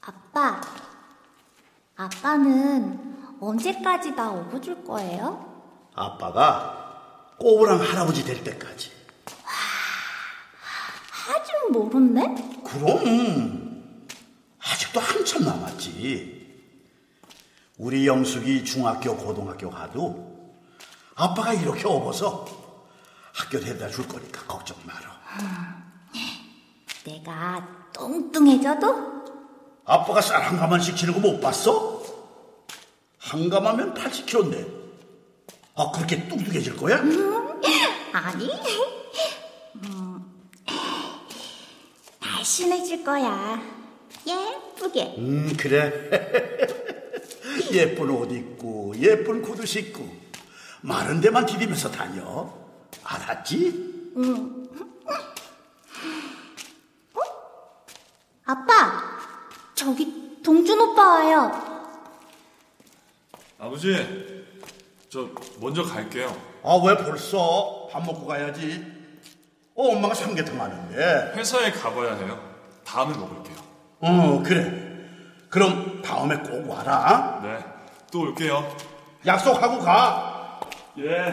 Speaker 13: 아빠, 아빠는 언제까지 나 업어줄 거예요?
Speaker 2: 아빠가 꼬부랑 할아버지 될 때까지
Speaker 13: 아직 모른네?
Speaker 2: 그럼 아직도 한참 남았지 우리 영숙이 중학교 고등학교 가도 아빠가 이렇게 업어서 학교 데려다 줄 거니까 걱정 마라
Speaker 13: 내가 뚱뚱해져도?
Speaker 2: 아빠가 쌀 한 가만씩 치는 거 못 봤어? 한 가마면 80kg인데 아 그렇게 뚱뚱해질 거야?
Speaker 13: 아니, 음, 날씬해질 거야. 예쁘게.
Speaker 2: 음 그래 예쁜 옷 입고 예쁜 구두 신고 마른 데만 디디면서 다녀 알았지?
Speaker 13: 응. 어? 아빠, 저기 동준 오빠 와요.
Speaker 3: 아버지, 저 먼저 갈게요.
Speaker 2: 아 왜 벌써 밥 먹고 가야지 어 엄마가 삼계탕 하는데.
Speaker 3: 회사에 가봐야 해요. 다음에 먹을게요.
Speaker 2: 어 그래. 그럼 다음에 꼭 와라.
Speaker 3: 네, 또 올게요.
Speaker 2: 약속하고 가.
Speaker 3: 예.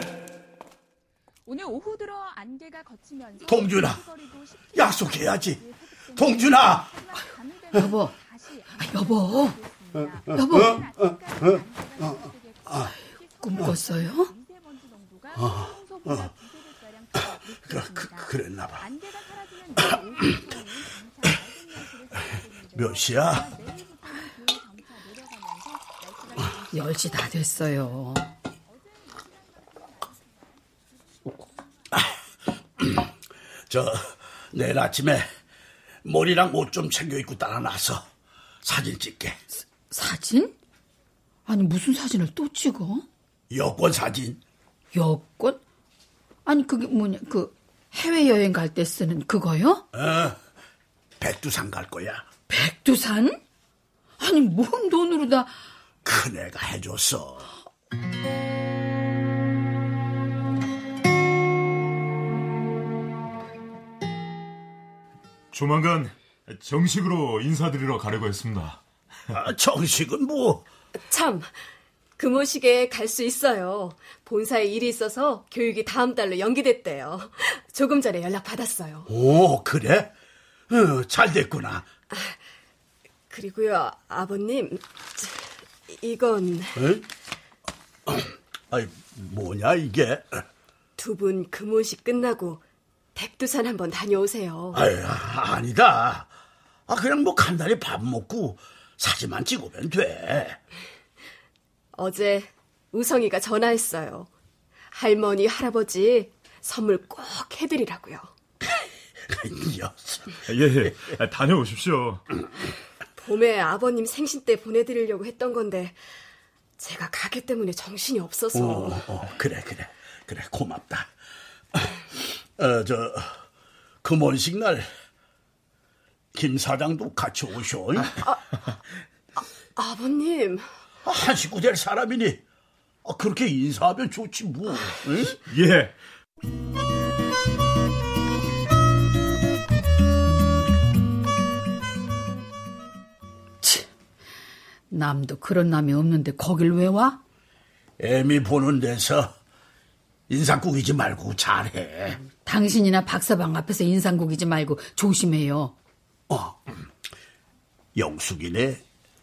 Speaker 15: 오늘 오후 들어 안개가 걷히면서
Speaker 2: 동준아 약속해야지. 동준아!
Speaker 5: 여보. 아, 여보. 여보.
Speaker 2: 아,
Speaker 5: 꿈 꿨어요?
Speaker 2: 어, 어. 그, 그, 그랬나 봐 몇 시야?
Speaker 5: 10시 다 됐어요.
Speaker 2: 저 내일 아침에 머리랑 옷 좀 챙겨 입고 따라 나서 사진 찍게
Speaker 5: 사진? 아니 무슨 사진을 또 찍어?
Speaker 2: 여권 사진
Speaker 5: 여권? 아니 그게 뭐냐 그 해외 여행 갈 때 쓰는 그거요?
Speaker 2: 어, 백두산 갈 거야
Speaker 5: 백두산? 아니 뭔 돈으로 다
Speaker 2: 큰애가 해줬어
Speaker 3: 조만간 정식으로 인사드리러 가려고 했습니다.
Speaker 2: 아, 정식은 뭐?
Speaker 16: 참, 금호식에 갈 수 있어요. 본사에 일이 있어서 교육이 다음 달로 연기됐대요. 조금 전에 연락 받았어요.
Speaker 2: 오, 그래? 어, 잘 됐구나.
Speaker 16: 그리고요, 아버님, 이건
Speaker 2: 에? 아이, 뭐냐, 이게?
Speaker 16: 두 분 금호식 끝나고 백두산 한번 다녀오세요.
Speaker 2: 아이, 아니다. 아, 그냥 뭐 간단히 밥 먹고 사진만 찍으면 돼.
Speaker 16: 어제 우성이가 전화했어요. 할머니, 할아버지 선물 꼭 해드리라고요.
Speaker 3: 예, 예, 다녀오십시오.
Speaker 16: 봄에 아버님 생신 때 보내드리려고 했던 건데 제가 가게 때문에 정신이 없어서.
Speaker 2: 어, 어, 그래, 그래. 그래, 고맙다. 어, 저, 금원식 날, 김 사장도 같이 오셔.
Speaker 16: 아, 아, 버님
Speaker 2: 한 식구 될 사람이니, 아, 그렇게 인사하면 좋지, 뭐. 응?
Speaker 3: 예.
Speaker 5: 남도 그런 남이 없는데 거길 왜 와?
Speaker 2: 애미 보는 데서 인상국이지 말고 잘해.
Speaker 5: 당신이나 박사방 앞에서 인상국이지 말고 조심해요.
Speaker 2: 어, 영숙이네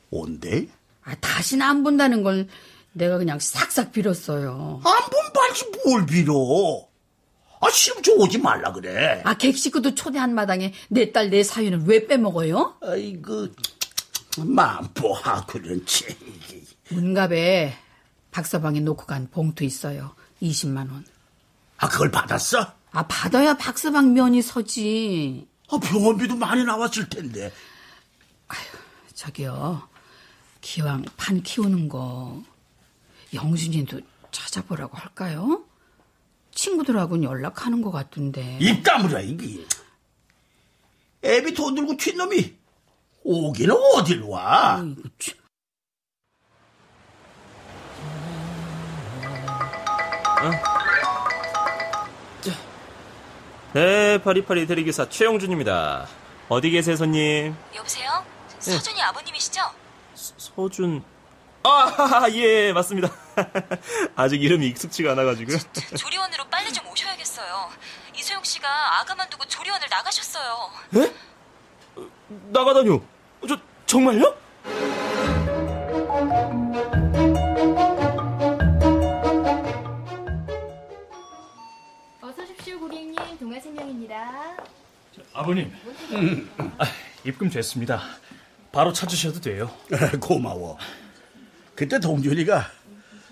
Speaker 2: 온대?
Speaker 5: 아, 다시는 안 본다는 걸 내가 그냥 싹싹 빌었어요.
Speaker 2: 안본 말지 뭘 빌어. 아, 심지어 오지 말라 그래.
Speaker 5: 아, 객식구도 초대한 마당에 내 딸 내 사위는 왜 빼먹어요?
Speaker 2: 아이고, 만보하 그런지.
Speaker 5: 문갑에 박사방에 놓고 간 봉투 있어요. 20만 원.
Speaker 2: 아, 그걸 받았어?
Speaker 5: 아, 받아야 박사방 면이 서지.
Speaker 2: 아, 병원비도 많이 나왔을 텐데.
Speaker 5: 저기요. 기왕 판 키우는 거 영준이도 찾아보라고 할까요? 친구들하고는 연락하는 것 같던데.
Speaker 2: 입 다물어, 이게. 애비 돈 들고 튄 놈이 오기는 어딜 와?
Speaker 5: 아이고, 참.
Speaker 8: 네, 파리파리 대리기사 최영준입니다. 어디 계세요, 손님?
Speaker 10: 여보세요? 서준이 아버님이시죠?
Speaker 8: 서준. 아, 예, 맞습니다. 아직 이름이 익숙치가 않아가지고요.
Speaker 10: 조리원으로 빨리 좀 오셔야겠어요. 이소영 씨가 아가만 두고 조리원을 나가셨어요.
Speaker 8: 에? 나가다뇨? 저, 정말요?
Speaker 9: 어서 오십시오, 고객님. 동아생명입니다.
Speaker 3: 아버님, 아, 입금 됐습니다. 바로 찾으셔도 돼요.
Speaker 2: 고마워. 그때 동준이가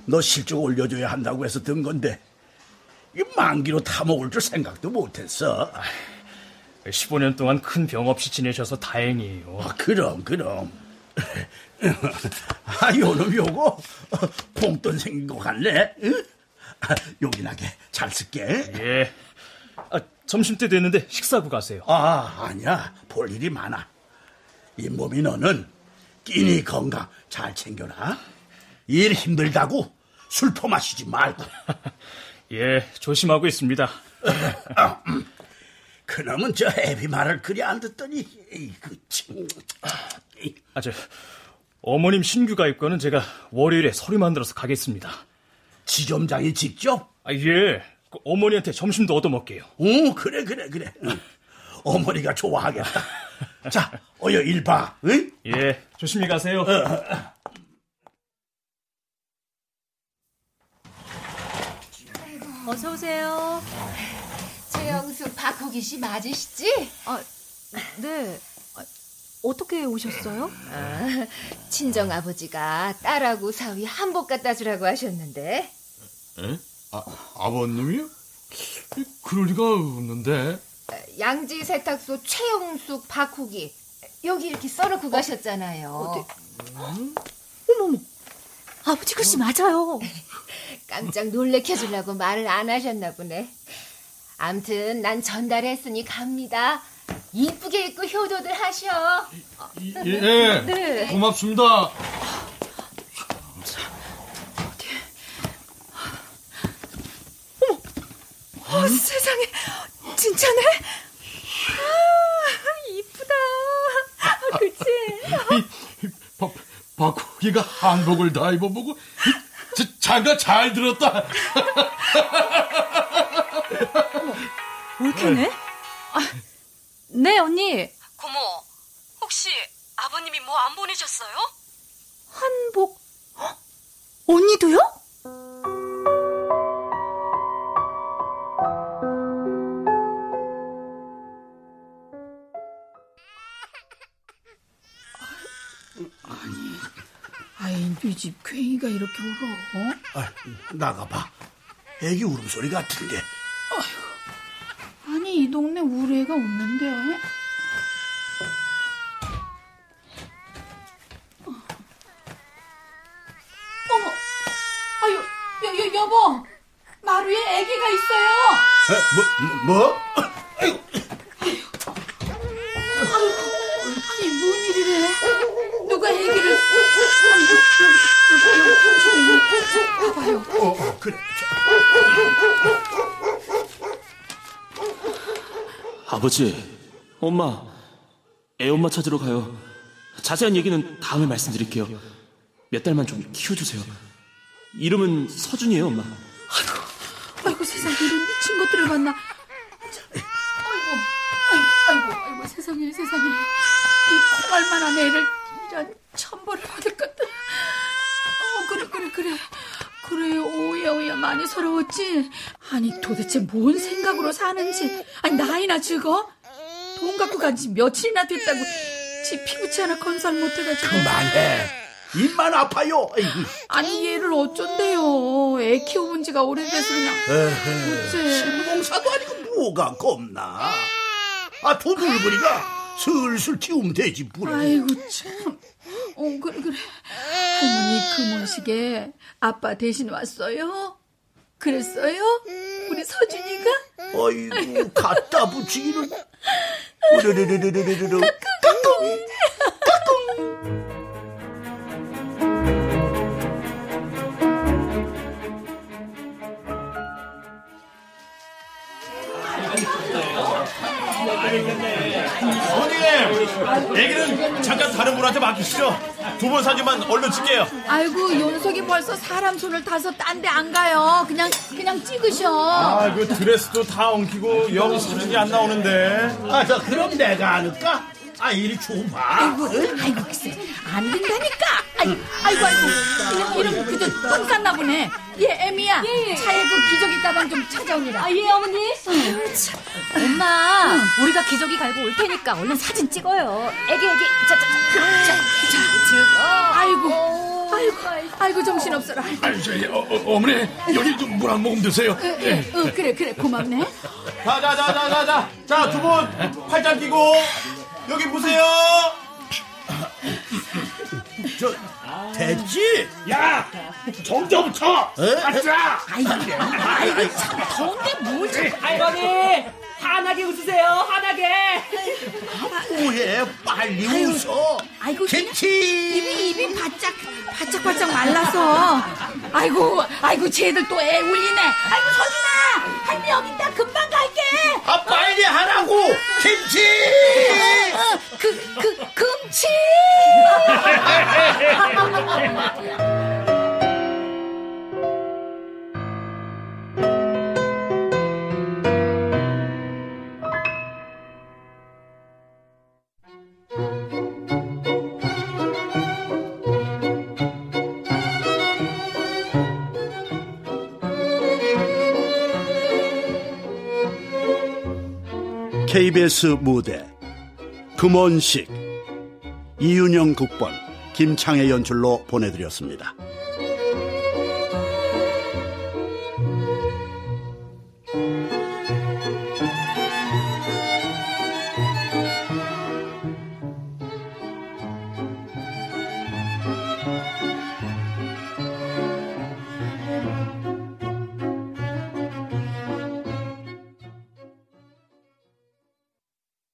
Speaker 2: 너 실적 올려줘야 한다고 해서 든 건데 이 만기로 타먹을 줄 생각도 못했어.
Speaker 3: 15년 동안 큰 병 없이 지내셔서 다행이에요.
Speaker 2: 아, 그럼 그럼. 아, 요놈 요거 봉돈 생긴 거 같네. 응? 아, 요긴하게 잘 쓸게.
Speaker 3: 예. 아, 점심 때 됐는데 식사하고 가세요.
Speaker 2: 아, 아니야. 볼 일이 많아. 잇몸이 너는 끼니 건강 잘 챙겨라. 일 힘들다고 술 퍼마시지 말고.
Speaker 3: 예, 조심하고 있습니다.
Speaker 2: 그놈은 저 애비 말을 그리 안 듣더니 그 참.
Speaker 3: 아, 저 어머님 신규 가입과는 제가 월요일에 서류 만들어서 가겠습니다.
Speaker 2: 지점장이 직접?
Speaker 3: 아, 예. 그 어머니한테 점심도 얻어먹게요.
Speaker 2: 오, 그래, 그래, 그래. 응. 어머니가 좋아하겠다. 자, 어여 일 봐. 응?
Speaker 3: 예, 조심히 가세요.
Speaker 10: 어서 오세요.
Speaker 9: 최영숙 박호기 씨 맞으시지?
Speaker 10: 아, 네. 아, 어떻게 오셨어요?
Speaker 9: 아, 친정 아버지가 딸하고 사위 한복 갖다 주라고 하셨는데.
Speaker 11: 에? 아, 아버님이요? 그럴 리가 없는데.
Speaker 9: 양지 세탁소 최영숙 박호기 여기 이렇게 써놓고 가셨잖아요.
Speaker 10: 어머머, 아버지 글씨 맞아요.
Speaker 9: 깜짝 놀래켜주려고 말을 안 하셨나 보네. 암튼 난 전달했으니 갑니다. 이쁘게 입고 효도들 하셔.
Speaker 11: 예,
Speaker 9: 네.
Speaker 11: 고맙습니다.
Speaker 6: 어, 세상에 진짜네? 아, 이쁘다.
Speaker 11: 아, 그치? 바, 바쿠기가 한복을 다 입어보고 자가 잘 들었다.
Speaker 12: 어머,
Speaker 5: 올케네?
Speaker 2: 나가봐. 애기 울음소리 같은데.
Speaker 5: 아니, 이 동네 우리 애가 없는데. 어머, 아유, 여, 여, 여보, 마루에 애기가 있어요.
Speaker 2: 에? 뭐, 뭐? 아이고.
Speaker 5: 아니, 뭔 일이래? 누가 애기를. 아니, 여기, 여기, 여기 편집에 있는 봐봐요.
Speaker 2: 어, 어, 그래.
Speaker 8: 아버지, 엄마, 애엄마 찾으러 가요. 자세한 얘기는 다음에 말씀드릴게요. 몇 달만 좀 키워주세요. 이름은 서준이에요, 엄마.
Speaker 5: 아이고 세상에 이런 미친 것들을 봤나. 아이고 아이고 아이고 아이고 세상에 세상에. 이 콩알만한 애를 이런 천벌을 받을 것들 어 그래 그래 그래. 그래 오야 오야 많이 서러웠지? 아니 도대체 뭔 생각으로 사는지. 아니 나이나 즐거 돈 갖고 간 지 며칠이나 됐다고 지 피부치 하나 건설 못해가지고
Speaker 2: 그만해. 입만 아파요. 아이고.
Speaker 5: 아니 얘를 어쩐대요 애 키워본 지가 오래돼서 그냥
Speaker 2: 에헤,
Speaker 5: 어째.
Speaker 2: 신봉사도 아니고 뭐가 겁나. 아, 도둑거리가 슬슬 키우면 되지, 뭘.
Speaker 5: 아이고 참. 어 그래 그래. 할머니 금혼식에 아빠 대신 왔어요? 그랬어요? 우리 서준이가?
Speaker 2: 아이고, 갖다 붙이기는. 으르르르르르르.
Speaker 3: 어머님, 애기는 잠깐 다른 분한테 맡기시죠. 두번 사진만 얼른 찍게요.
Speaker 5: 아이고 윤석이 벌써 사람 손을 타서 딴 데 안 가요. 그냥 그냥 찍으셔.
Speaker 3: 아, 그 드레스도 다 엉키고 여기 사진이 안 나오는데.
Speaker 2: 아, 저 그럼 내가 안을까? 아, 이리 줘봐.
Speaker 5: 아이고 아이고 글쎄 안 된다니까. 아이, 아이고 아이고 이런 이런 그저 똥 쌌나 보네. 예 애미야 차에 그 기저귀 가방 좀 찾아오니라.
Speaker 12: 아, 예, 어머니. 엄마, 우리가 기저귀 갈고 올 테니까 얼른 사진 찍어요. 애기, 애기. 자, 자, 자, 자, 자, 자,
Speaker 5: 아이고 아이고 아이고 정신 없어라.
Speaker 11: 아니, 저기, 어, 어, 어 머니, 여기 좀 물 한 모금 드세요. 예.
Speaker 5: 어, 그래 그래 고맙네.
Speaker 3: 자, 자, 자, 자, 자, 자. 자, 두 분 팔짱 끼고 여기 보세요.
Speaker 2: 저, 됐지?
Speaker 4: 야.
Speaker 2: 에?
Speaker 4: 가자.
Speaker 5: 아이고 아이고 참 더운데 뭘 참.
Speaker 13: 할머니 환하게 웃으세요 환하게
Speaker 2: 뭐해? 빨리 웃어.
Speaker 5: 아이고
Speaker 2: 김치.
Speaker 5: 입이 입이 바짝 바짝 바짝 말라서. 아이고 아이고 쟤들 또 애 울리네. 아이고 서준아 할미 여기 있다 금방 갈게.
Speaker 2: 아, 빨리 하라고! 김치!
Speaker 5: 어, 그, 그, 금치!
Speaker 1: KBS 무대 금원식 이윤영 극본 김창의 연출로 보내드렸습니다.